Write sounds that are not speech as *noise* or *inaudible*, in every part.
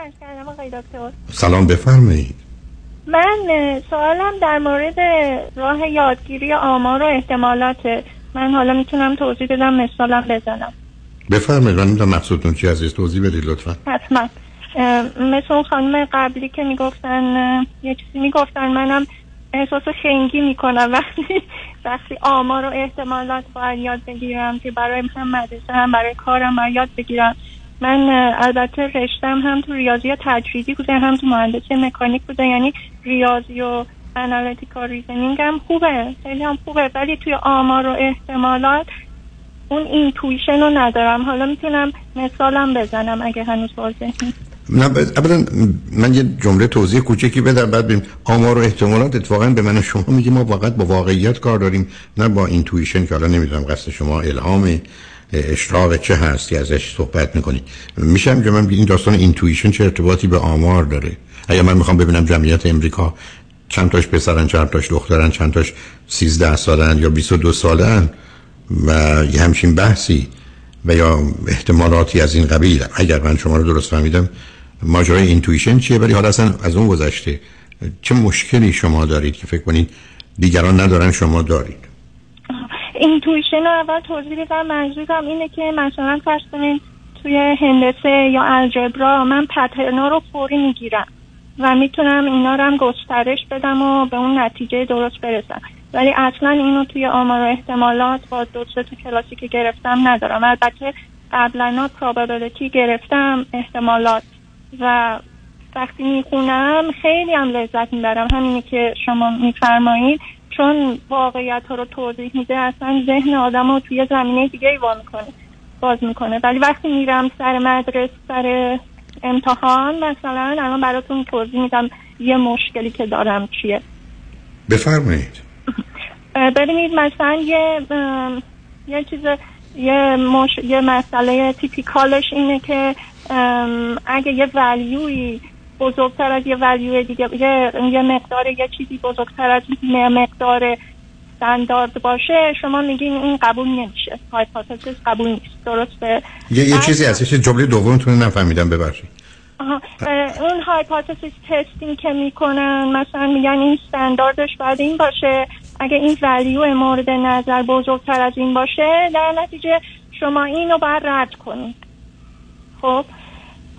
سلام کردم آقای دکتر. سلام بفرمایید. من سوالم در مورد راه یادگیری آمار و احتمالات. من حالا می‌تونم توضیح بدم مثالم بزنم. بفرمایید من می‌دونم مقصودتون چی عزیز توضیح بدید لطفا. حتما. مثل اون خانم قبلی که می‌گفتن یه چیزی می‌گفتن منم احساس خنگی می‌کنم. *laughs* وقتی وقتی آمار و احتمالات باید یاد بگیرم که برای هم مدرسه هم برای کارم باید یاد بگیرم. من البته رشتم هم تو ریاضی تجریدی بوده هم تو مهندسی مکانیک بوده. یعنی ریاضی و analytical reasoning هم خوبه خیلی هم خوبه. ولی توی آمار و احتمالات اون intuition رو ندارم. حالا می‌تونم مثالم بزنم اگه هنوز واضح نه اولا من یه جمله توضیح کوچکی بدم بعد بیایم آمار و احتمالات اتفاقا به من شما میگه ما فقط با واقعیت کار داریم نه با intuition که حالا نمی‌دونم قصد شما الهام اشراق چه هست که ازش صحبت می‌کنید میشم که من این داستان intuition چه ارتباطی به آمار داره؟ اگر من می‌خوام ببینم جمعیت امریکا چند تاش پسرن چند تاش دخترن چند تاش 13 سالن یا 22 سالن و یه همچین بحثی و یا احتمالاتی از این قبیل اگر من شما رو درست فهمیدم ماجرای intuition چیه؟ ولی حالا اصلا از اون گذشته چه مشکلی شما دارید که فکر کنید دیگران ندارن شما دارید؟ intuition رو اول توضیح بدم منظورم اینه که مثلا فرض کنید توی هندسه یا algebra من pattern ا رو فوری می‌گیرم و می‌تونم اینا رو هم گسترش بدم و به اون نتیجه درست برسم. ولی اصلا اینو توی آمار و احتمالات با دو تو کلاسی که گرفتم ندارم. البته قبلا probability گرفتم احتمالات. و وقتی می‌خونم خیلی هم لذت می‌برم. همینی که شما میفرمایید. چون واقعیت ها رو توضیح میده اصلا ذهن آدم رو توی زمینه دیگه ای می‌کنه باز می‌کنه. ولی وقتی میرم سر مدرسه سر امتحان مثلا الان براتون توضیح میدم یه مشکلی که دارم چیه. بفرمایید. ببینید مثلا یه یه چیز یه, مش... یه مسئله تیپیکالش اینه که اگه یه value ی بزرگتر از یه value دیگه یه, یه مقدار یه چیزی بزرگتر از مقدار استاندارد باشه شما میگین این قبول نمیشه. hypothesis قبول نیست. درسته؟ یه, یه چیزی هستش جمله دومتون نفهمیدم ببخشید. اون hypothesis testing که می‌کنن مثلا میگن این استانداردش باید این باشه. اگه این value مورد نظر بزرگتر از این باشه در نتیجه شما اینو باید رد کنید. خب؟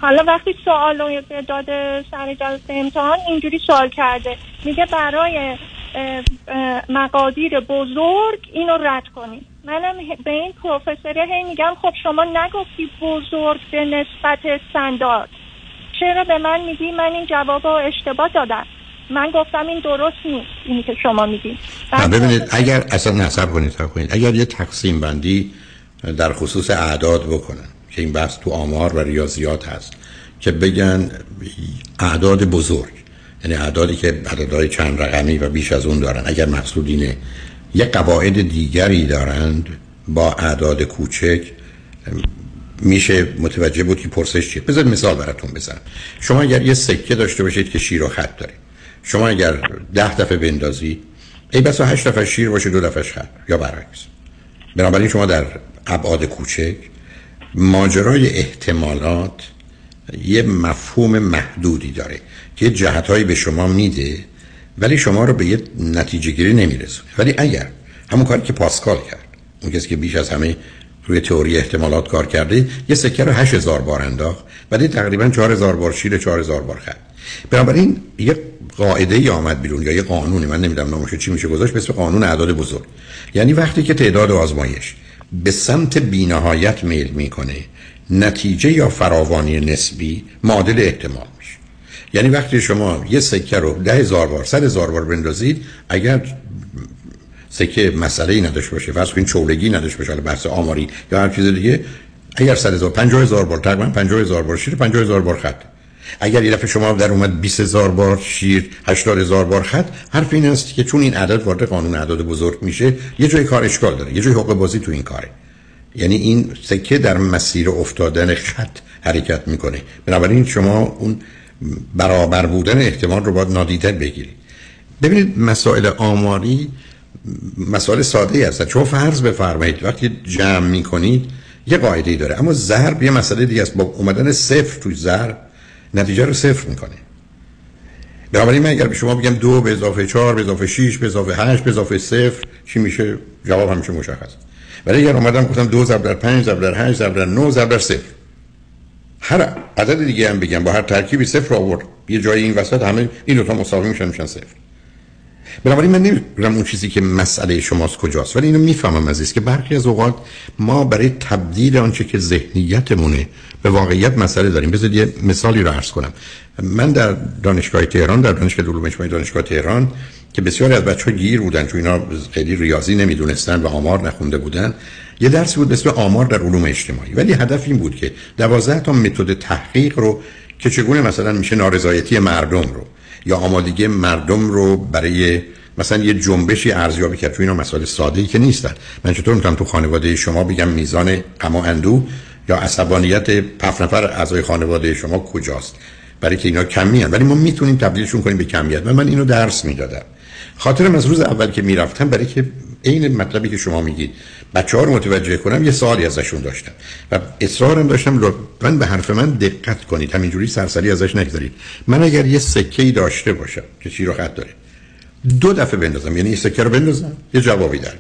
حالا وقتی سوال رو داده سر جلسه امتحان اینجوری سوال کرده. میگه برای مقادیر بزرگ اینو رد کنید. منم به این پروفسور هی میگم خب شما نگفتی بزرگ به نسبت استاندارد. چرا به من میگی؟ من این جواب رو اشتباه دادم. من گفتم این درست نیست اینی که شما میگی. ببینید اگر اصلا نصب کنید کنید. اگر یه تقسیم بندی در خصوص اعداد بکنن. که این بحث تو آمار و ریاضیات هست که بگن اعداد بزرگ یعنی اعدادی که عددهای چند رقمی و بیش از اون دارن. اگر مقصود اینه یه قواعد دیگری دارند با اعداد کوچک میشه متوجه بود که پرسش چیه. بذار مثال براتون بزنم شما اگر یه سکه داشته باشید که شیر و خط داره شما اگر ده دفعه بندازی ای بسا هشت دفعه شیر باشه دو دفعه خط یا برعکس. بنابراین شما در ابعاد کوچک ماجرای احتمالات یه مفهوم محدودی داره که جهتهایی به شما میده ولی شما رو به یه نتیجه گیری نمیرسونه. ولی اگر همون کاری که پاسکال کرد اون کسی که بیش از همه روی تئوری احتمالات کار کرده یه سکه رو 8000 بار انداخت بعد تقریبا 4000 بار شیر 4000 بار خط. بنابراین یه قاعده ای آمد بیرون یا یه قانونی من نمی‌دونم نامش چی میشه گذاشت به قانون اعداد بزرگ. یعنی وقتی که تعداد آزمایش به سمت بینهایت میل می‌کنه. نتیجه یا فراوانی نسبی معادل احتمال میشه. یعنی وقتی شما یه سکه رو ده هزار بار صد هزار بار بندازید اگر سکه مسئله ای نداشته باشه فرض کنید چولگی نداشته باشه بحث آماری یا هر چیز دیگه اگر صد هزار پنجاه هزار بار تقریبا پنجاه هزار بار شیر پنجاه هزار بار خط. اگر یه دفعه شما در اومد 20 هزار بار شیر 80 هزار بار خط حرف این است که چون این عدد وارد قانون اعداد بزرگ میشه یه جای کار اشکال داره یه جای حقوق بازی تو این کاره. یعنی این سکه در مسیر افتادن خط حرکت می‌کنه. بنابراین شما اون برابر بودن احتمال رو باید نادیده بگیرید. ببینید مسائل آماری مسائل ساده ای هستن. چون فرض بفرمایید وقتی جمع می‌کنید یه قاعده ای داره. اما ضرب یه مسئله دیگه است. با اومدن صفر توی ضرب نتیجه رو صفر می‌کنه. بنابراین من اگر به شما بگم دو به اضافه چهار به اضافه 6 به اضافه هشت به اضافه صفر چی میشه؟ جواب همیشه مشخص. ولی اگر اومدم گفتم دو ضرب در پنج ضرب در هشت ضرب در نه ضرب در صفر. هر عدد دیگه هم بگم با هر ترکیبی صفر آورد. یه جایی این وسط همه این دو تا مساوی میشن میشن صفر. بنابراین من نمی‌دونم اون چیزی که مسئله شماست کجاست ولی اینو می‌فهمم عزیز که برخی از اوقات ما برای تبدیل آنچه که ذهنیتمونه به واقعیت مسئله داریم. بذارید یه مثالی رو عرض کنم. من در دانشگاه تهران در دانشگاه علوم اجتماعی دانشگاه تهران که بسیاری از بچه ها گیر بودن چون اینا خیلی ریاضی نمی‌دونستن و آمار نخونده بودن یه درسی بود مثل آمار در علوم اجتماعی. ولی هدف این بود که دوازده تا متد تحقیق رو که چگونه مثلا میشه نارضایتی مردم رو یا آمادگی مردم رو برای مثلا یه جنبشی ارزیابی کرد تو اینا مسائل ساده ای که نیستن. من چطور می‌تونم تو خانواده شما بگم میزان غم و اندوه یا عصبانیت پف نفر اعضای خانواده شما کجاست؟ برای که اینا کمی هن. ولی ما می‌تونیم تبدیلشون کنیم به کمیت. و من اینو درس می‌دادم. خاطرم از روز اول که می‌رفتم برای که عین مطلبی که شما میگید. بچه ها رو متوجه کنم یه سوالی ازشون داشتم. و اصرارم داشتم لطفا به حرف من دقت کنید. همینجوری سرسری ازش نگذارید. من اگر یه سکه داشته باشم که چی رو خط داره دو دفعه بندازم. یعنی این سکه رو بندازم یه جوابی در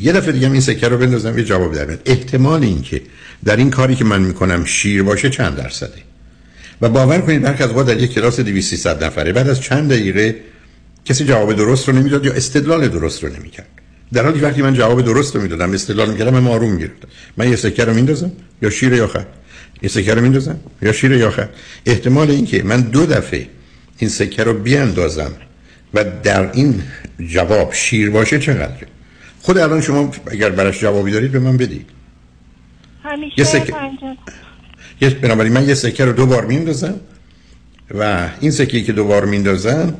یه دفعه دیگه این سکه رو بندازم یه جوابی در احتمال اینکه در این کاری که من می‌کنم شیر باشه چند درصده. و باور کنید برخی از در یک کلاس 200 نفره بعد از چند دقیقه کسی جواب درست رو نمی‌داد یا استدلال درست رو نمی‌کرد. در حالی وقتی من جواب درست رو می‌دادم استدلال می‌کردم من آروم می‌گرفتم من یه سکه رو میندازم یا شیر یا خط یه سکه رو میندازم یا شیر یا خط احتمال اینکه من دو دفعه این سکه رو بیاندازم و در این جواب شیر باشه چقدره؟ خود الان شما اگر براش جوابی دارید به من بدید. همیشه یه سکه یه بنابراین من یه سکه رو دو بار میندازم و این سکه که دو بار میندازم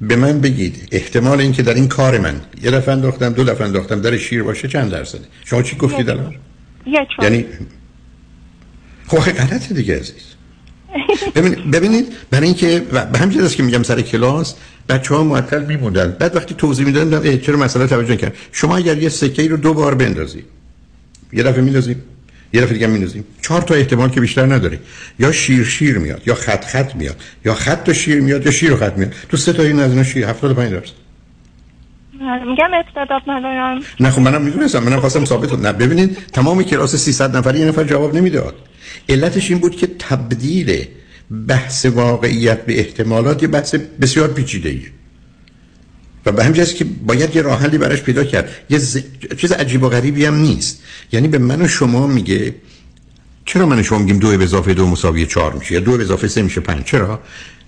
به من بگید. احتمال اینکه در این کار من یه دفعه انداختم دو دفعه انداختم در شیر باشه چند درصده؟ شما چی گفتید الان؟ یعنی خب غلطه دیگه عزیز. ببینید ببینید برای اینکه به همین است که میگم سر کلاس بچه ها معطل میموندن. بعد وقتی توضیح می‌دادن چرا مسئله توجه کرد شما اگر یه سکه ای رو دو بار بندازید یه دفعه میندازید یه دفعه دیگه میندازیم. چهار تا احتمال که بیشتر نداره یا شیر شیر میاد یا خط خط میاد یا خط و شیر میاد یا شیر و خط میاد. تو سه تا این از اینا شیر 75 درصد. میگم استعداد ندارم نه خب منم می‌دونستم منم خواستم ثابت کنم. نه ببینید تمام کلاس 300 نفری یه نفر جواب نمی‌داد. علتش این بود که تبدیل بحث واقعیت به احتمالات یه بحث بسیار پیچیده ایه و به همین که باید یه راه حلی براش پیدا کرد. یه ز... چیز عجیب و غریبی هم نیست. یعنی به من و شما میگه چرا من و شما میگیم دو به اضافه دو مساوی چهار میشه یا دو به اضافه سه میشه پنج؟ چرا؟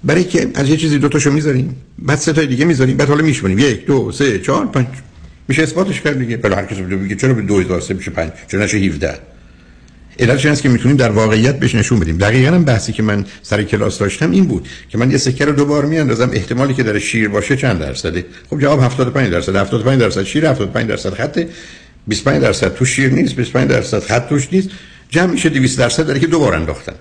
برای که از یه چیزی دو تاشو می‌ذاریم بعد سه تا دیگه می‌ذاریم بعد حالا میشونیم یک دو سه چهار پنج. میشه اثباتش کرد دیگه. بله هر کسی بگه چرا به دو اضافه میشه پنج؟ چرا نشه 17 علتش هست که می‌تونیم در واقعیت بهش نشون بدیم. دقیقا هم بحثی که من سر کلاس داشتم این بود که من یه سکه رو دوبار میاندازم احتمالی که در شیر باشه چند درصده؟ خب جواب 75 درصد. 75 درصد شیر 75 درصد خط 25 درصد تو شیر نیست 25 درصد خط توش نیست. جمع میشه 200 درصد داره که دوبار انداختن.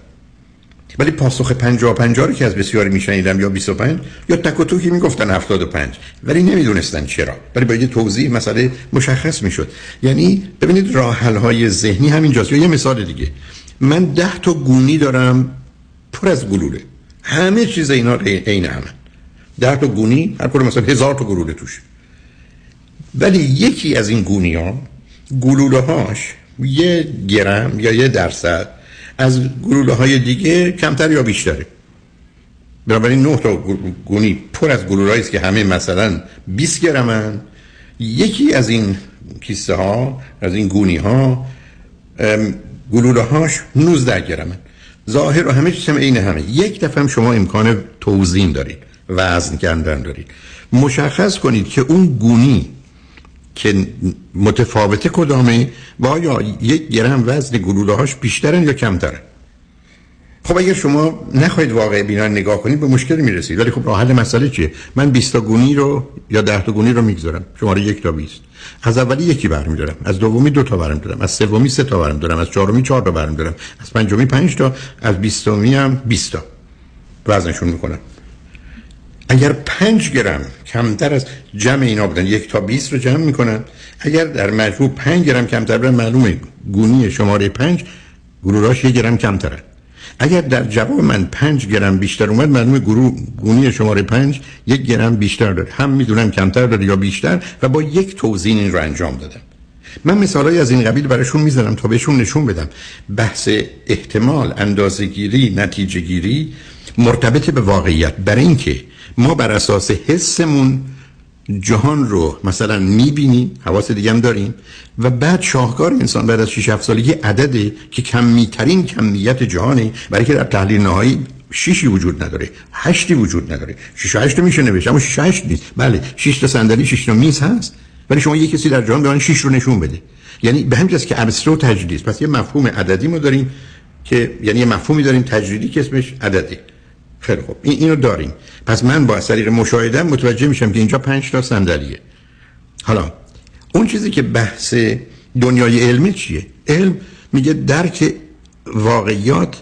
ولی پاسخ 50 50 رو که از بسیاری میشنیدم یا 25 یا تک و توکی می‌گفتن 75 ولی نمی‌دونستن چرا. ولی با یه توضیح مسئله مشخص می‌شد. یعنی ببینید راه های ذهنی همینجاست. یا یه مثال دیگه. من 10 تا گونی دارم پر از گلوله. همه چیز اینا عین همه. 10 تا گونی هر کدوم مثلا هزار تا گلوله توش. ولی یکی از این گونی ها گلوله هاش یه گرم یا یه درصد از گلوله های دیگه کمتر یا بیشتره. بنابراین نه تا گونی پر از گلوله است که همه مثلا 20 گرمن. یکی از این کیسه ها از این گونی ها گلوله هاش 19 گرمن. ظاهر و همه چیز عین همه. یک دفعه هم شما امکان توزین دارید وزن کردن دارید. مشخص کنید که اون گونی که متفاوته کدامه و آیا یک گرم وزن گلوله هاش بیشترن یا کمترن خب اگر شما نخواهید واقع بینا نگاه کنید به مشکلی می‌رسید. ولی خب راه مسئله چیه؟ من 20 تا گونی رو یا 10 تا گونی رو می‌گذارم. شماره یک تا 20 از اولی یکی برمیدارم. از دومی دو تا برمیدارم. از سومی سه تا برمیدارم. از چهارمی چهار تا برمیدارم. از پنجمی پنج تا. از بیستمی هم 20 تا. وزنشون می‌کنم. اگر پنج گرم کمتر از جمع اینا بودن یک تا 20 رو جمع می‌کنن. اگر در مجموع پنج گرم کمتر بودن معلومه گونی شماره پنج گلولاش یک گرم کمتره. اگر در جواب من پنج گرم بیشتر اومد معلومه گروه گونی شماره پنج یک گرم بیشتر داره. هم می‌دونم کمتر داره یا بیشتر و با یک توزین این رو انجام دادم. من مثالایی از این قبیل براشون می‌زنم تا بهشون نشون بدم. بحث احتمال اندازهگیری نتیجه گیری مرتبط به واقعیت. برای اینکه ما بر اساس حسمون جهان رو مثلا می‌بینیم حواس دیگه هم داریم و بعد شاهکار انسان بعد از 6 7 سالگی عدده که کمیترین کمیت جهانه برای که در تحلیل نهایی شیشی وجود نداره هشتی وجود نداره. شش و هشت میشه نوشت اما شش هشت نیست. بله شش تا صندلی شش تا میز هست ولی شما یه کسی در جهان به من شش رو نشون بده. یعنی به همین که ابسترو تجدید. پس یه مفهوم عددی ما داریم که یعنی یه مفهومی داریم تجریدی که اسمش عدده. خیلی خوب. این اینو داریم. پس من با طریق مشاهده متوجه میشم که اینجا پنج تا صندلیه. حالا اون چیزی که بحث دنیای علمی چیه؟ علم میگه درک واقعیات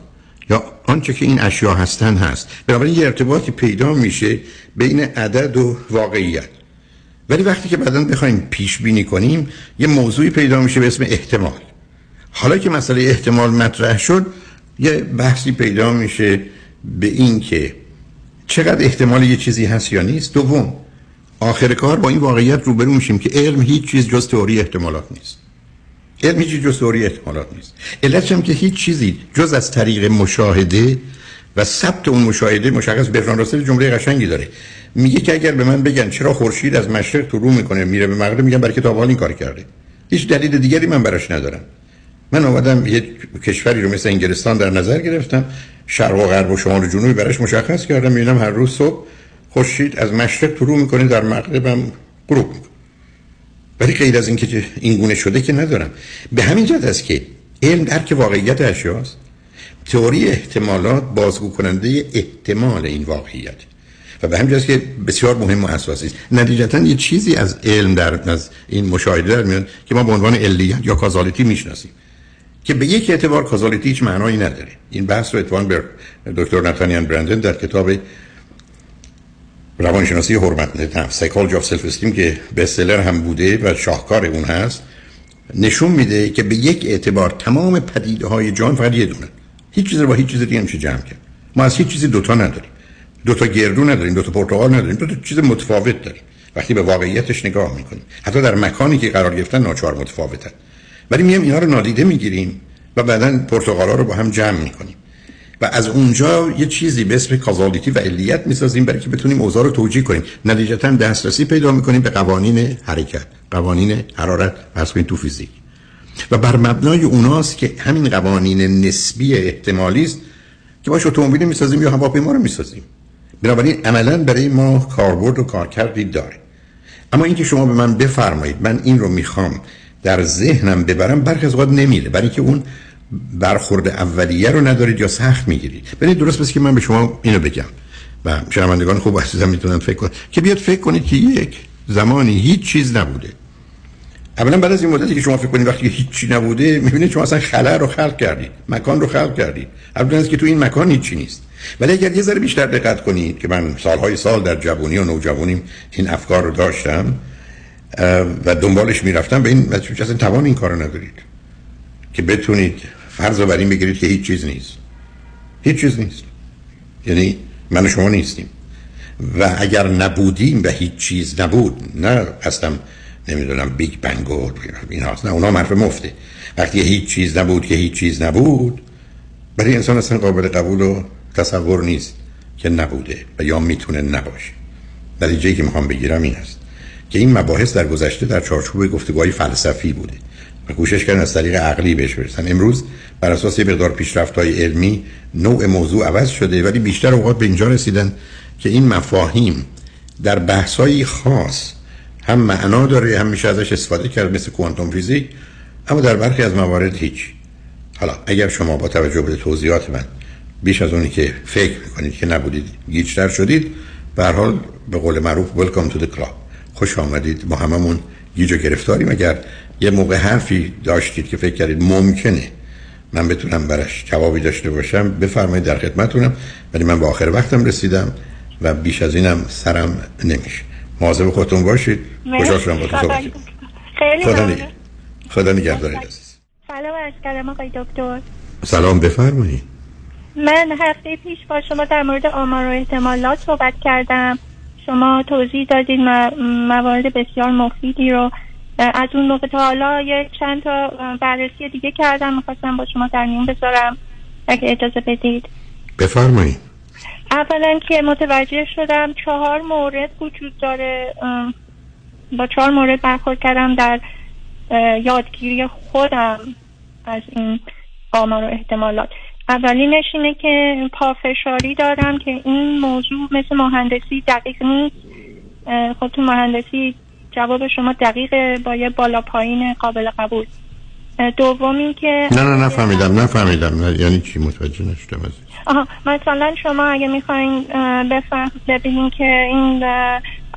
یا آنچه که این اشیا هستن هست. بنابراین یه ارتباطی پیدا میشه بین عدد و واقعیت. ولی وقتی که بعدا بخوایم پیش بینی کنیم یه موضوعی پیدا میشه به اسم احتمال. حالا که مسئله احتمال مطرح شد یه بحثی پیدا میشه به این که چقدر احتمال یه چیزی هست یا نیست دوم آخر کار با این واقعیت روبرو میشیم که علم هیچ چیز جز تئوری احتمالات نیست. علم هیچ جز تئوری احتمالات نیست. علتش هم که هیچ چیزی جز از طریق مشاهده و ثبت اون مشاهده مشخص برنارد راسل جمله قشنگی داره. میگه که اگر به من بگن چرا خورشید از مشرق رو می‌کنه میره به مغرب میگم برای که این کار کرده. هیچ دلیل دیگری من براش ندارم. من اومدم یه کشوری رو مثل انگلستان در نظر گرفتم. شرق و غرب و شمال و جنوبی براش مشخص کردم. می‌بینم هر روز صبح خورشید از مشرق رو می‌کنه در مغرب هم غروب می‌کنه. ولی غیر از اینکه این گونه شده که ندارم. به همین جهت است که علم درک واقعیت اشیاست. تئوری احتمالات بازگو کننده احتمال این واقعیت. و به همین که بسیار مهم و اساسی است نتیجتا یه چیزی از علم در از این مشاهده در میاد که ما به عنوان علیت یا کازالیتی می‌شناسیم. که به یک اعتبار کازالیتی هیچ معنایی نداره. این بحث رو اتوان بر دکتر نتانیان برندن در کتاب روانشناسی حرمت نفس سایکولوژی اف سلف استیم که بستسلر هم بوده و شاهکار اون هست نشون میده که به یک اعتبار تمام پدیده های جان فقط یه دونه. هیچ چیزی رو با هیچ چیز دیگه نمیشه جمع کرد. ما از هیچ چیزی دوتا نداریم. دوتا گردو نداریم دوتا پرتقال نداریم دوتا چیز متفاوت داریم. وقتی به واقعیتش نگاه می‌کنیم. حتی در مکانی که قرار گرفتن ناچار متفاوتن. ولی میام اینا رو نادیده می‌گیریم و بعدا پرتغالا رو با هم جمع می‌کنیم. و از اونجا یه چیزی به اسم کازالیتی و علیت می‌سازیم برای که بتونیم اوضاع رو توجیه کنیم. نتیجتا دسترسی پیدا می‌کنیم به قوانین حرکت قوانین حرارت پس تو فیزیک. و بر مبنای اوناست که همین قوانین نسبی احتمالی است که باش اتومبیل می‌سازیم یا هواپیما رو می‌سازیم. بنابراین عملا برای ما کاربرد و کارکردی داره. اما اینکه شما به من بفرمایید من این رو می‌خوام. در ذهنم ببرم برخی از اوقات نمیره. برای که اون برخورد اولیه رو ندارید یا سخت می‌گیرید. ببینید درست بس که من به شما اینو بگم. و شنوندگان خوب عزیزم می‌تونن فکر کنن. که بیاد فکر کنید که یک زمانی هیچ چیز نبوده. اولا بعد از این مدتی که شما فکر کنید وقتی هیچی نبوده می‌بینید شما اصلا خلا رو خلق کردید مکان رو خلق کردید. اولا که تو این مکان هیچی نیست. ولی اگر یه ذره بیشتر دقت کنید که من سالهای سال در جوانی و نوجوانیم این افکار رو داشتم و دنبالش می‌رفتم. به این اصلا توان این کارو ندارید. که بتونید فرض بر این بگیرید که هیچ چیز نیست. هیچ چیز نیست. یعنی من و شما نیستیم. و اگر نبودیم و هیچ چیز نبود نه هستم نمی‌دونم بیگ بنگ و این هاست نه اونا مرف مفته. وقتی هیچ چیز نبود که هیچ چیز نبود برای انسان اصلا قابل قبول و تصور نیست که نبوده و یا می‌تونه نباشه. نتیجه که می‌خوام بگیرم این است. که این مباحث در گذشته در چارچوب گفتگوهای فلسفی بوده و کوشش کردن از طریق عقلی بهش برسن. امروز بر اساس یه مقدار پیشرفت های علمی نوع موضوع عوض شده ولی بیشتر اوقات به اینجا رسیدن که این مفاهیم در بحث خاص هم معنا داره هم میشه ازش استفاده کرد مثل کوانتوم فیزیک اما در برخی از موارد هیچ. حالا اگر شما با توجه به توضیحات من بیش از اونی که فکر می‌کنید که نبودید گیجتر شدید به حال به قول معروف welcome to the club. خوش آمدید ما هممون. گیج و گرفتاریم. اگر یه موقع حرفی داشتید که فکر کردید ممکنه من بتونم براش جوابی داشته باشم بفرمایید در خدمتونم. ولی من به آخر وقتم رسیدم و بیش از اینم سرم نمیشه. مواظب خودتون باشید. خوشحال شدم با تو صحبت خدا خدا نگهدارت سلام کردم آقای دکتر. سلام بفرمایید. من هفته پیش با شما در مورد آمار و احتمالات صحبت کردم. شما توضیح دادید موارد بسیار مفیدی رو. از اون موقع تا حالا یک چند تا بررسی دیگه کردم. می‌خواستم با شما در میون بذارم. اگه اجازه بدید. بفرمایید. اولا که متوجه شدم چهار مورد وجود داره. با چهار مورد برخورد کردم در یادگیری خودم از این آمار و احتمالات. اولینش اینه که پافشاری دارم که این موضوع مثل مهندسی دقیق نیست. خب تو مهندسی جواب شما دقیق با یه بالا پایین قابل قبول. دوم که نه نه نفهمیدم نفهمیدم نه یعنی چی؟ متوجه نشدم از آها مثلا شما اگه می‌خواین بفهم ببینین که این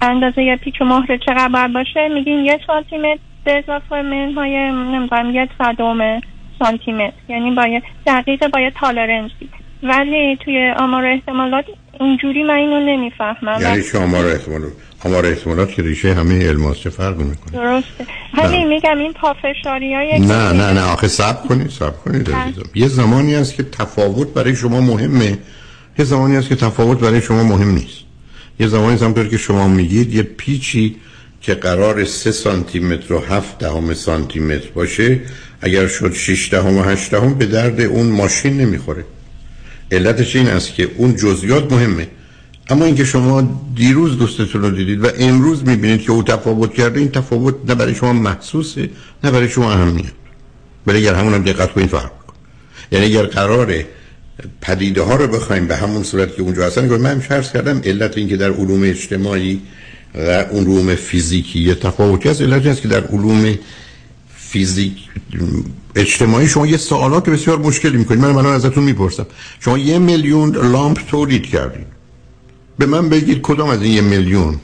اندازه پیچ و مهر چقدر باشه میگین یه سانتی متر به اضافه منهای نمی‌دونم یه صدوم سانتی متر یعنی باید دقیقه باید تالرنسی ولی توی آمار احتمالات اینجوری من اینو نمی‌فهمم. یعنی چه آمار احتمالات؟ آمار احتمالات که ریشه همه علم چه فرق می‌کنه؟ درسته. همین میگم این پافشاری های نه نه. نه آخه سب کنید سب کنید یه زمانی هست که تفاوت برای شما مهمه. یه زمانی هست که تفاوت برای شما مهم نیست. یه زمانی همطور که شما میگید یه پیچی که قرار سه سانتی متر و هفت دهم سانتی متر باشه اگر شد 6 دهم و 8 دهم به درد اون ماشین نمی‌خوره. علتش این است که اون جزئیات مهمه. اما اینکه شما دیروز دوستتون رو دیدید و امروز می‌بینید که او تفاوت کرده این تفاوت نه برای شما محسوسه نه برای شما اهمیت. ولی اگر همون هم دقت کنید فرق کن یعنی اگر قراره پدیده ها رو بخوایم به همون صورت که اونجا هستن من فرض کردم علت اینکه در علوم اجتماعی و علوم فیزیکی یه تفاوتی هست علت که در علوم فیزیک اجتماعی شما یه سوالات بسیار مشکلی می‌کنید. من الان ازتون می‌پرسم. شما یه میلیون لامپ تولید کردید. به من بگید کدام از این یه میلیون؟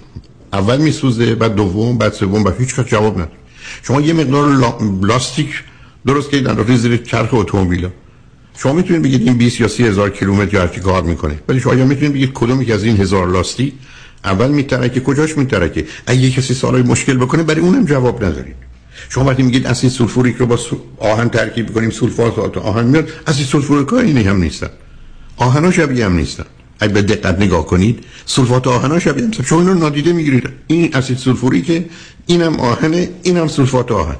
اول میسوزه بعد دوم بعد سوم بعد هیچ جواب نداره شما یه مقدار لاستیک درست کردید انداختید زیر چرخ اتومبیل شما می‌تونید بگید این 20 یا 30 هزار کیلومتر یا کار می‌کنه ولی شما می‌تونید بگید کدومی که از این هزار لاستیک؟ اول میترکه کجاش میترکه؟ اگه کسی سوالای مشکل بکنه برای اونم جواب ندارید شما وقتی میگید اسید سولفوریک رو با آهن ترکیب کنیم سولفات آهن میاد اسید سولفوریک اینی هم نیستن. آهنا شبیه هم نیستن. اگه به دقت نگاه کنید سولفات آهن شبیه هم شما اینو نادیده می‌گیرید. این اسید سولفوریک اینم آهن اینم سولفات آهن.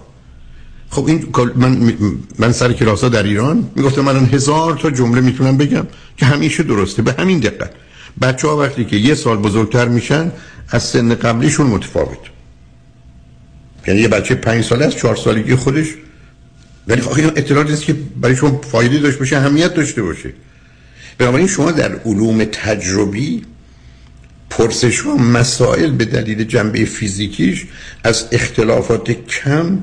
خب این من من سر کلاسا در ایران می‌گفتم من هزار تا جمله می‌تونم بگم که همیشه درسته به همین دقت. بچه ها وقتی که یه سال بزرگتر میشن از سن قبلیشون متفاوت. یعنی یه بچه پنج ساله از چهار سالگی خودش. ولی خب این اطلاعاتی است که برای شما فایده داشته باشه اهمیت داشته باشه. بنابراین شما در علوم تجربی پرسش و مسائل به دلیل جنبه فیزیکیش از اختلافات کم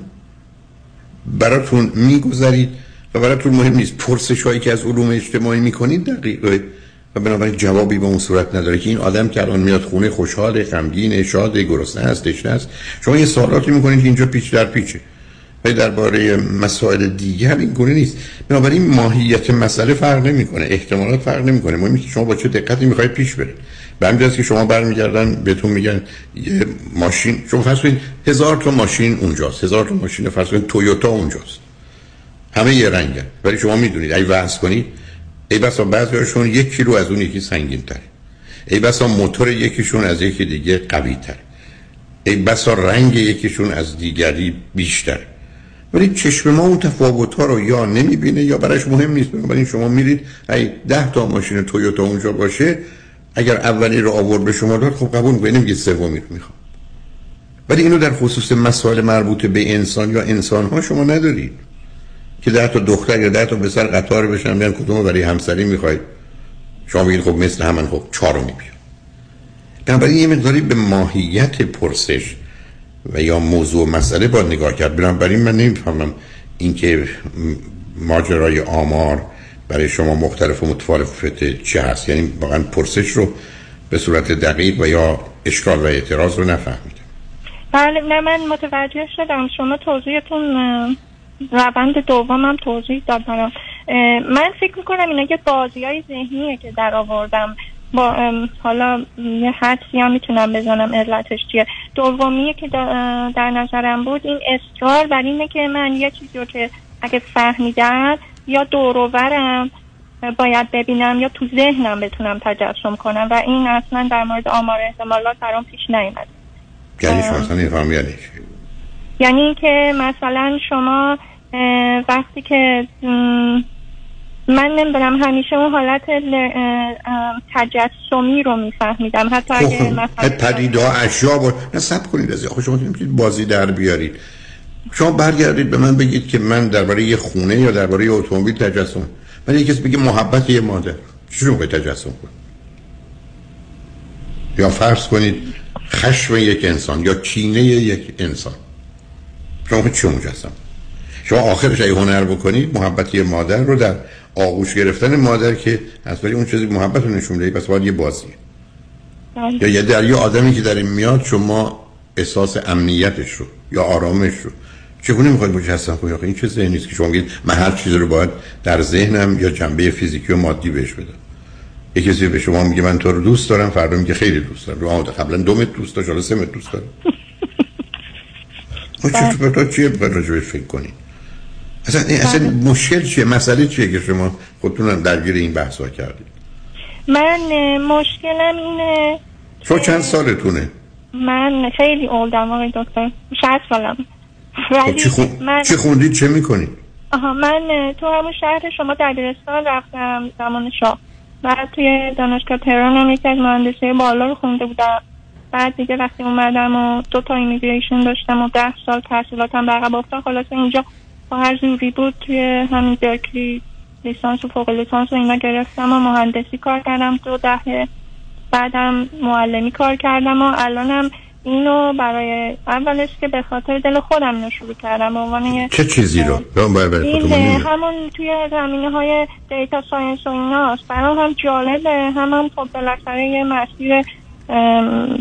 براتون می‌گذارید و براتون مهم نیست پرسش هایی که از علوم اجتماعی می‌کنید دقیقه. و بنابراین جوابی به اون صورت نداره که این آدم که الان میاد خونه خوشحال غمگین شاد گرسنه است تشنه است. شما یه سوالاتی می‌کنید که اینجا پیچ در پیچه. ولی درباره مسائل دیگر این گونه نیست. بنابراین ماهیت مسئله فرق نمی‌کنه احتمالات فرق نمی‌کنه. مهم که شما با چه دقتی می‌خواید پیش برید. به همین که شما برمیگردن بهتون میگن یه ماشین. شما فرض کنید هزار تا ماشین اونجاست. هزار تا ماشین فرض کنید تویوتا اونجاست. همه یه رنگن. ولی شما می‌دونید. اگه واسه کنید ای بسا بعضیشون یک کیلو از اون یکی سنگین تره ای بسا موتور یکیشون از یکی دیگه قوی تر ای بسا رنگ یکیشون از دیگری بیشتر. ولی چشم ما اون تفاوت ها رو یا نمی‌بینه یا برایش مهم نیست. بنابراین شما میرید ای ده تا ماشین تویوتا اونجا باشه. اگر اولی رو آورد به شما داد خب قبول می‌کنه نمیگه سومی رو می‌خوام ولی اینو در خصوص مسائل مربوط به انسان یا انسان ها شما ندارید. که ده تا دختر یا ده تا پسر قطار بشن بیان کدوم برای همسری می‌خواید؟ شما بگید خب مثل همن خب چهار رو میبین بنابراین یه مقداری به ماهیت پرسش و یا موضوع مسئله با نگاه کرد. بنابراین من نمی‌فهمم اینکه ماجرای آمار برای شما مختلف و متفاوت چه هست. یعنی واقعا پرسش رو به صورت دقیق و یا اشکال و اعتراض رو نفهمیدم. بله نه من متوجه شدم. شما توضیحتون روند دومم توضیح دادم. من فکر می‌کنم اینا که بازی های ذهنیه که در آوردم. با حالا یه حدسی هم می‌تونم بزنم علتش چیه. دومیه که در نظرم بود این اصرار بر اینه که من یه چیزی رو که اگه فهمیدم یا دوروورم باید ببینم یا تو ذهنم بتونم تجسم کنم و این اصلا در مورد آمار احتمالات برام پیش نیومد. یعنی شما یعنی یعنی که مثلا شما وقتی که من نمی‌دونم همیشه اون حالت تجسمی رو میفهمیدم. حتی اگه خب، مثلا پدیده اشیا نه سب کنید از خب شما نمی‌تونید بازی در بیارید. شما برگردید به من بگید که من درباره یه خونه یا درباره یه اتومبیل تجسم. من یه کسی بگه محبت یه مادر چجوری باید تجسم کن یا فرض کنید خشم یک انسان یا کینه یک انسان. شما چی مجسم؟ شما آخرش ای هنر بکنید محبت یه مادر رو در آغوش گرفتن مادر که از اون چیزی محبت رو نشون بدهید پس باید یه بازیه. بله. یا یه در یه آدمی که در این میاد شما احساس امنیتش رو یا آرامش رو. چگونه می‌خواید مجسم کنید این چه ذهنی که شما میگید من هر چیزی رو باید در ذهنم یا جنبه فیزیکی و مادی بهش بدم. یکی کسی به شما میگه من تو رو دوست دارم فردا میگه خیلی دوست دارم. رو قبلا دو متر دوست داشت حالا سه متر دوست دارم. ما چه تو چیه راجع فکر کنید اصلا, اصلا بله. مشکل چیه؟ مسئله چیه که شما خودتون درگیر این بحثا کردید؟ من مشکلم اینه شما چند سالتونه؟ من خیلی اولدم آقای دکتر. 60 سالم. خب چی, خون... من... چی خوندید؟ چه می‌کنید؟ آها من تو همون شهر شما دبیرستان رفتم زمان شاه. بعد توی دانشگاه تهران هم یکی از مهندسی بالا رو خونده بودم. بعد دیگه وقتی اومدم و دو تا ایمیگریشن داشتم و ده سال تحصیلاتم به عقب افتاد خلاص اینجا با هر زوری بود توی همین برکلی لیسانس و فوق لیسانس و اینا گرفتم و مهندسی کار کردم. دو دهه بعدم معلمی کار کردم و الانم اینو برای اولش که به خاطر دل خودم اینو شروع کردم. عنوان چه چیزی رو؟ این همون توی زمینه های data science و ایناست. برای هم جالبه. هم هم خب بالاخره یه مسیر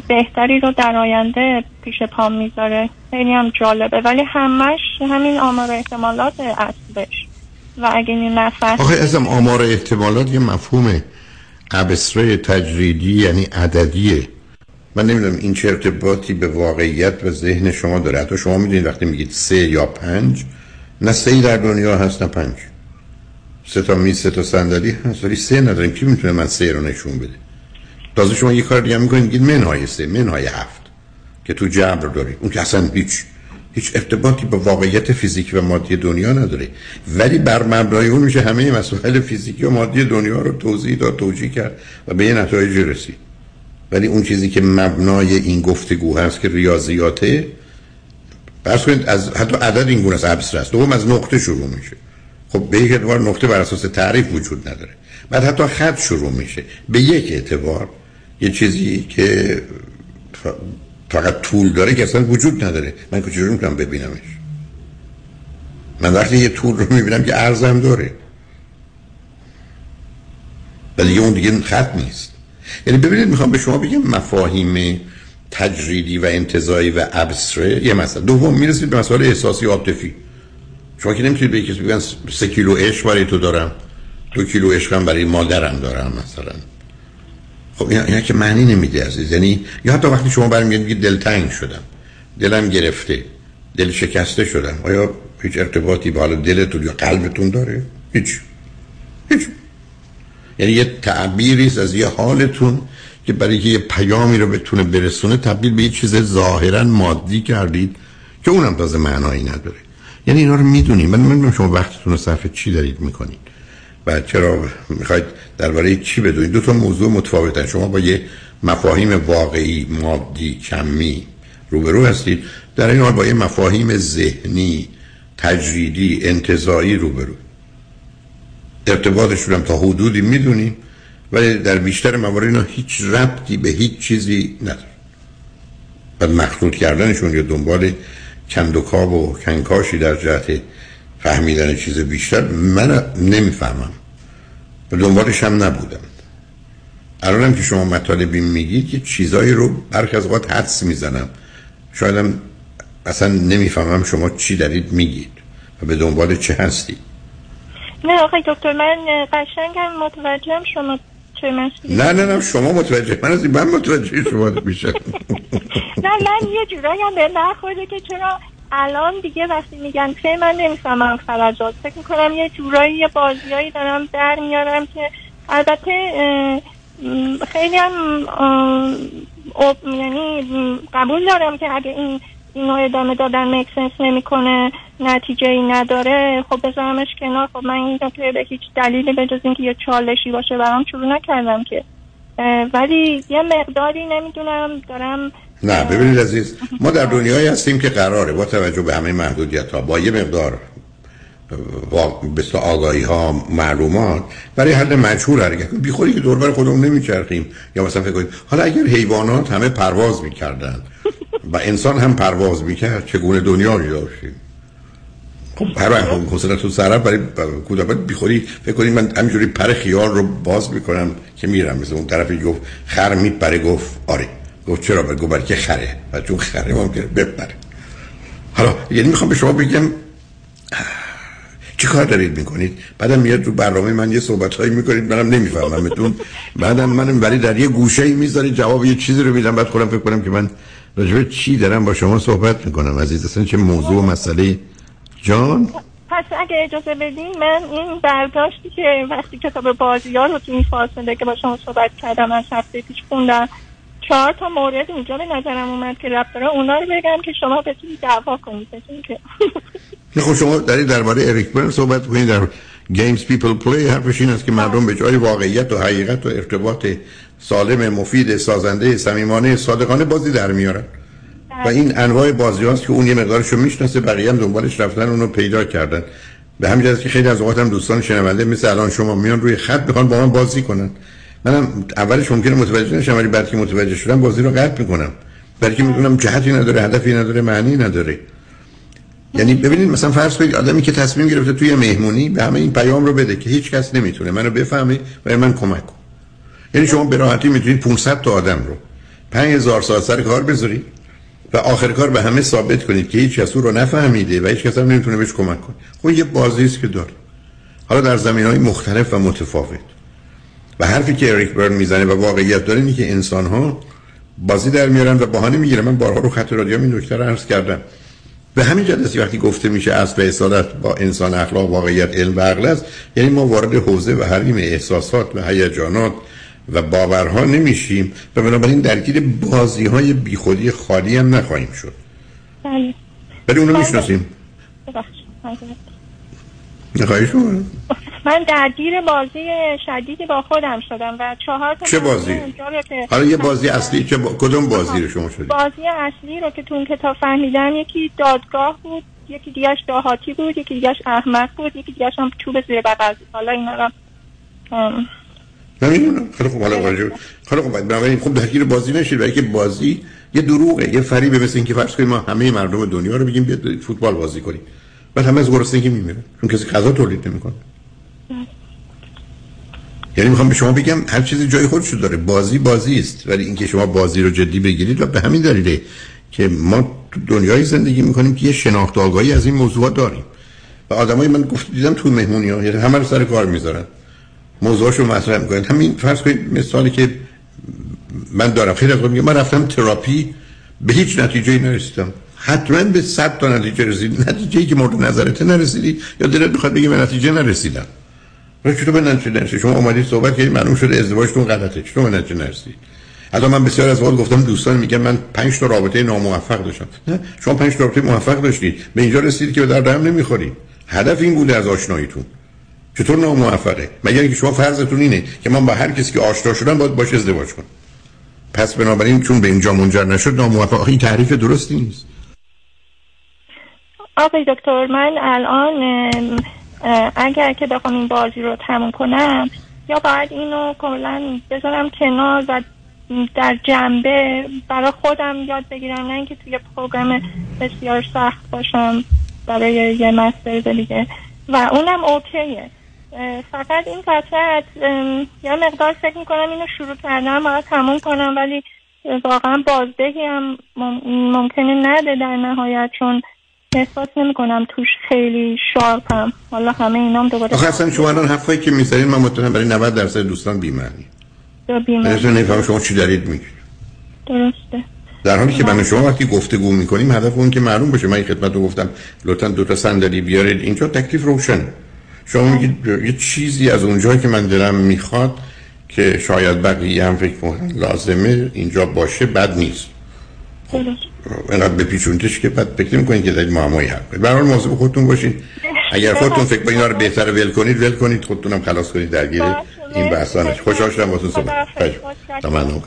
بهتری رو در آینده پیش پا می‌ذاره. خیلی هم جالبه. ولی همش همین آمار احتمالات اصلش. و اگه این نفس آخه ازم آمار احتمالات یه مفهوم ابسره تجریدی یعنی عددیه. من نمی‌دونم این چه ارتباطی به واقعیت و ذهن شما داره. حتی شما می‌دونید وقتی میگید سه یا پنج نه سه در دنیا هست نه پنج. سه تا میز سه تا صندلی هست. ولی سه نداریم. کی می‌تونه من سه رو نشون بده؟ تازه شما یه کار دیگه می‌کنید میگید منهای سه منهای هفت که تو جبر دارید. اون که اصلا هیچ هیچ ارتباطی با واقعیت فیزیکی و مادی دنیا نداره. ولی بر مبنای اون میشه همه مسائل فیزیکی و مادی دنیا رو توضیح داد توجیه کرد و به یه نتایجی رسید. ولی اون چیزی که مبنای این گفتگو هست که ریاضیاته فرض کنید از حتی عدد این گونه است است. دوم از نقطه شروع میشه. خب به یک اعتبار نقطه بر اساس تعریف وجود نداره. بعد حتی خط شروع میشه. به یک اعتبار یه چیزی که فقط طول داره که اصلا وجود نداره. من که چجوری می‌تونم ببینمش؟ من وقتی یه طول رو می‌بینم که ارزم داره. و دیگه اون دیگه خط نیست. یعنی ببینید می‌خوام به شما بگم مفاهیم تجریدی و انتظایی و ابستره یه مسئله. دوم می‌رسید به مسئله احساسی و عاطفی شما که نمی‌تونید به کسی بگن سه کیلو عشق برای تو دارم دو کیلو عشقم برای مادرم دارم مثلا. خب اینا, که معنی نمیده عزیز. یعنی یا حتی وقتی شما برمیگردید میگید دلتنگ شدم دلم گرفته دل شکسته شدم آیا هیچ ارتباطی با حال دلتون یا قلبتون داره؟ هیچ. هیچ. یعنی یه تعبیری از یه حالتون که برای یه پیامی رو بتونه برسونه تبدیل به یه چیز ظاهرا مادی کردید که اونم تازه معنایی نداره. یعنی اینا رو می‌دونیم. من نمی‌دونم شما وقتتون رو صرف چی دارید می‌کنید. و چرا می‌خواید درباره چی بدونید؟ دو تا موضوع متفاوتن. شما با یه مفاهیم واقعی مادی کمی روبرو هستید. در این حال با یه مفاهیم ذهنی تجریدی انتظایی روبرو. ارتباطشون هم تا حدودی می‌دونیم ولی در بیشتر موارد اینا هیچ ربطی به هیچ چیزی نداره. و مخلوط کردنشون یا دنبال کندوکاب و کنکاشی در جهت فهمیدن چیز بیشتر من نمی‌فهمم. و دنبالش هم نبودم. الانم که شما مطالبی میگید که چیزایی رو برخی از اوقات حدس می‌زنم. شایدم اصلا نمی‌فهمم شما چی دارید میگید و به دنبال چه هستید نه آقای دکتر من قشنگم متوجهم شما چه مسئله نه نه نه شما متوجه من از من متوجه شما میشه *laughs* نه من یه جورایی هم به نخورده که چرا الان دیگه وقتی میگن که من نمی‌فهمم خرجات فکر می‌کنم یه جورایی یه بازیایی دارم در میارم که البته خیلی هم یعنی قبول دارم که اگه این اینو ادامه دادن مکسنس نمی‌کنه نتیجه ای نداره خب بذارمش کنار. خب من این که به هیچ دلیلی به جز اینکه یه چالشی باشه برام شروع نکردم که. ولی یه مقداری نمی‌دونم دارم نه ببینید عزیز ما در دنیایی هستیم که قراره با توجه به همه محدودیت ها با یه مقدار به آگاهی ها معلومات برای حل مجهور حرکت بیخوری که دوربر خودمون نمیچرخیم. یا مثلا فکر کنید حالا اگر حیوانات همه پرواز می‌کردن و انسان هم پرواز می‌کرد چگونه دنیا رو داشتیم خب هر حوصله تو سر برای کودکان بیخوری فکر کنید من همینجوری پر خیال رو باز می‌کنم که میرم. مثل اون طرفی گفت خر میپره گفت آره. گفت چرا گفت برای خره. و چون خره ممکنه بپره. حالا یعنی می‌خوام به شما بگم چی کار دارید می‌کنید؟ بعدم میاد رو برنامه من یه صحبت هایی می‌کنید منم نمیفهممتون. بعدم منم ولی در یه گوشه ای می‌ذارید جواب یه چیزی رو میدم. بعد خودم فکر کنم که من راجبه چی دارم با شما صحبت می‌کنم عزیز. اصلا چه موضوع و مسئله؟ جان؟ پس اگه اجازه بدین من این برداشتی که وقتی کتاب بازی ها رو تو این فاصله که با شما صحبت کردم از هفته پیش خوندم چهار تا مورد اینجا به نظرم اومد که ربط داره اونا رو بگم که شما بتونید دعوا کنید. که خب شما دارید درباره اریک برن صحبت کنید. در Games People Play حرفش این است که مردم به جای واقعیت و حقیقت و ارتباط سالم مفید سازنده صمیمانه صادقانه بازی در میارن. و این انواع بازی هاست که اون یه مقدارشو می‌شناسه بقیه هم دنبالش رفتن اونو پیدا کردن. به همین که خیلی از اوقات هم دوستان شنونده مثل الان شما میان روی خط می‌خوان با من بازی کنن. منم اولش ممکنه متوجه نشم ولی بعد که متوجه شدم بازی رو قطع می‌کنم. برای که می‌دونم جهتی نداره هدفی نداره معنی نداره. یعنی ببینید مثلا فرض کنید آدمی که تصمیم گرفته توی مهمونی به همه این پیام رو بده که هیچ کس نمی‌تونه منو بفهمه و من کمک کن یعنی شما به راحتی می‌تونید 500 تا آدم رو 5000 ساعت سر کار بذارید و آخر کار به همه ثابت کنید که هیچ کس رو نفهمیده و هیچ کس هم نمی‌تونه بهش کمک کنه. خب یه بازی است که داره. حالا در زمین های مختلف و متفاوت. و حرفی که اریک برن می‌زنه و واقعیت داره اینه که انسان ها بازی در میارن و بهانه می‌گیرن. من بارها رو خط رادیو این نکته رو عرض کردم. به همین جهت وقتی گفته میشه اصل اصالت با انسان اخلاق واقعیت علم و عقل است یعنی ما وارد حوزه و حریم احساسات و هیجانات و باورها نمیشیم و بنابراین درگیر بازی های بیخودی خالی هم نخواهیم شد. بله. ولی اونو می‌شناسیم. نخواهی شما؟ من درگیر بازی شدیدی با خودم شدم و چهار چه بازی؟ حالا یه بازی اصلی چه با... کدوم بازی رو شما شدید؟ بازی اصلی رو که تو اون کتاب فهمیدم یکی دادگاه بود یکی دیگهش دهاتی بود یکی دیگهش احمد بود یکی دیگهش هم چوب زیر بغل حالا اینا رو نمی‌دونم. خیلی خوب حالا خیلی خوب. بنابراین خب درگیر بازی نشید برای که بازی یه دروغه یه فریبه مثل اینکه فرض کنیم ما همه مردم دنیا رو بگیم بیاد فوتبال بازی کنیم. بعد همه از گرسنگی میمیرن. چون کسی غذا تولید نمی‌کنه. یعنی می‌خوام به شما بگم هر چیزی جای خودش داره. بازی بازی است. ولی اینکه شما بازی رو جدی بگیرید و به همین دلیله که ما تو دنیای زندگی می‌کنیم که یه شناخت آگاهی از این موضوعات داریم. و آدمای من گفت دیدم تو مهمونی ها یعنی همه رو سر کار می‌ذارن. موضوعشو مطرح می‌کنن. همین فرض کنید مثالی که من دارم. خیلی از میگم من رفتم تراپی به هیچ نتیجه نرسیدم. حتما به صد تا نتیجه رسیدی نتیجه که مورد نظرت نرسیدی یا دلت می‌خواد بگی به نتیجه نرسیدم. ولی چطور به نتیجه نرسید شما اومدید صحبت کردید معلوم شده ازدواجتون غلطه. چطور به نتیجه نرسید حتی من بسیار از وقت گفتم دوستان میگن من 5 تا رابطه ناموفق داشتم. نه شما 5 تا رابطه موفق داشتید به اینجا رسیدید که به درد هم نمی‌خورید هدف این بوده از آشناییتون. چطور ناموفقه؟ مگر اینکه شما فرضتون اینه که من با هر کسی که آشنا شدم باید باش ازدواج کنم. پس بنابراین چون به اینجا منجر نشد ناموفق. این تعریف درستی نیست. آقای دکتر من الان اگر که بخوام این بازی رو تموم کنم یا باید اینو کلا بذارم کنار و در جنبه برای خودم یاد بگیرم نه اینکه توی پروگرام بسیار سخت باشم برای یه مستر دیگه. و اونم اوکیه. فقط این قطعت یا مقدار فکر می‌کنم اینو شروع کردم باید تموم کنم ولی واقعا بازدهی هم ممکنه نده در نهایت چون احساس نمی کنم توش خیلی شارپم حالا همه اینام دوباره آخه اصلا شما الان حرفایی که می‌زنید من مطمئنم برای 90 درصد دوستان بی‌معنی. بی‌معنی. شما چی دارید میگید درسته. در حالی که من شما وقتی گفتگو می‌کنیم هدف اون که معلوم باشه من خدمت رو گفتم لطفا دو تا صندلی بیارید. اینجا تکلیف روشن. شما میگید یه چیزی از اونجایی که من دلم می‌خواد که شاید بقیه هم فکر کنن. لازمه اینجا باشه بد نیست. اینقدر بپیچونتش که بعد فکر می‌کنید که دارید معمایی حل کنید. برحال مواظب خودتون باشین. اگر خودتون فکر اینا رو بهتر ول کنید ول کنید خودتونم خلاص کنید درگیر این بحثانش خوشحال شدم واسه صحبت تمام